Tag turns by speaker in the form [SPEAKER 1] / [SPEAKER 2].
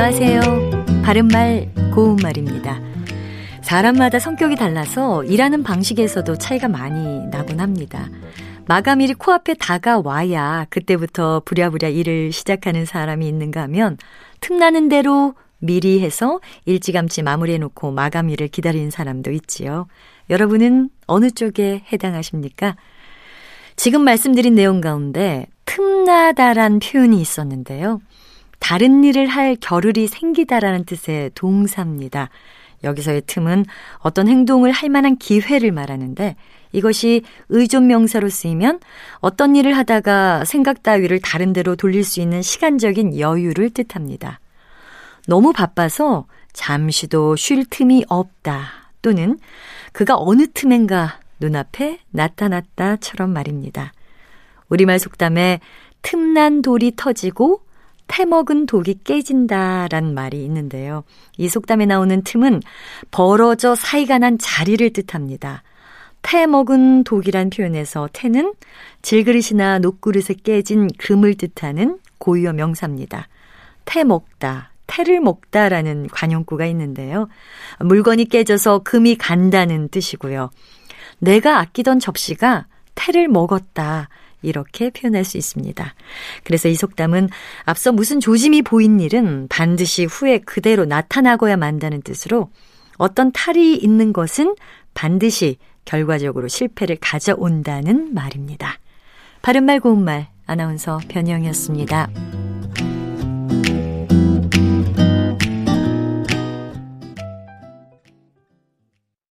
[SPEAKER 1] 안녕하세요. 바른말, 고운말입니다. 사람마다 성격이 달라서 일하는 방식에서도 차이가 많이 나곤 합니다. 마감일이 코앞에 다가와야 그때부터 부랴부랴 일을 시작하는 사람이 있는가 하면 틈나는 대로 미리 해서 일찌감치 마무리해놓고 마감일을 기다리는 사람도 있지요. 여러분은 어느 쪽에 해당하십니까? 지금 말씀드린 내용 가운데 틈나다란 표현이 있었는데요. 다른 일을 할 겨를이 생기다라는 뜻의 동사입니다. 여기서의 틈은 어떤 행동을 할 만한 기회를 말하는데 이것이 의존 명사로 쓰이면 어떤 일을 하다가 생각 따위를 다른 데로 돌릴 수 있는 시간적인 여유를 뜻합니다. 너무 바빠서 잠시도 쉴 틈이 없다 또는 그가 어느 틈엔가 눈앞에 나타났다처럼 말입니다. 우리말 속담에 틈난 돌이 터지고 태먹은 독이 깨진다란 말이 있는데요. 이 속담에 나오는 틈은 벌어져 사이가 난 자리를 뜻합니다. 태먹은 독이란 표현에서 태는 질그릇이나 녹그릇에 깨진 금을 뜻하는 고유어 명사입니다. 태먹다, 태를 먹다라는 관용구가 있는데요. 물건이 깨져서 금이 간다는 뜻이고요. 내가 아끼던 접시가 태를 먹었다. 이렇게 표현할 수 있습니다. 그래서 이 속담은 앞서 무슨 조짐이 보인 일은 반드시 후에 그대로 나타나고야 만다는 뜻으로 어떤 탈이 있는 것은 반드시 결과적으로 실패를 가져온다는 말입니다. 바른말 고운말 아나운서 변희영이었습니다.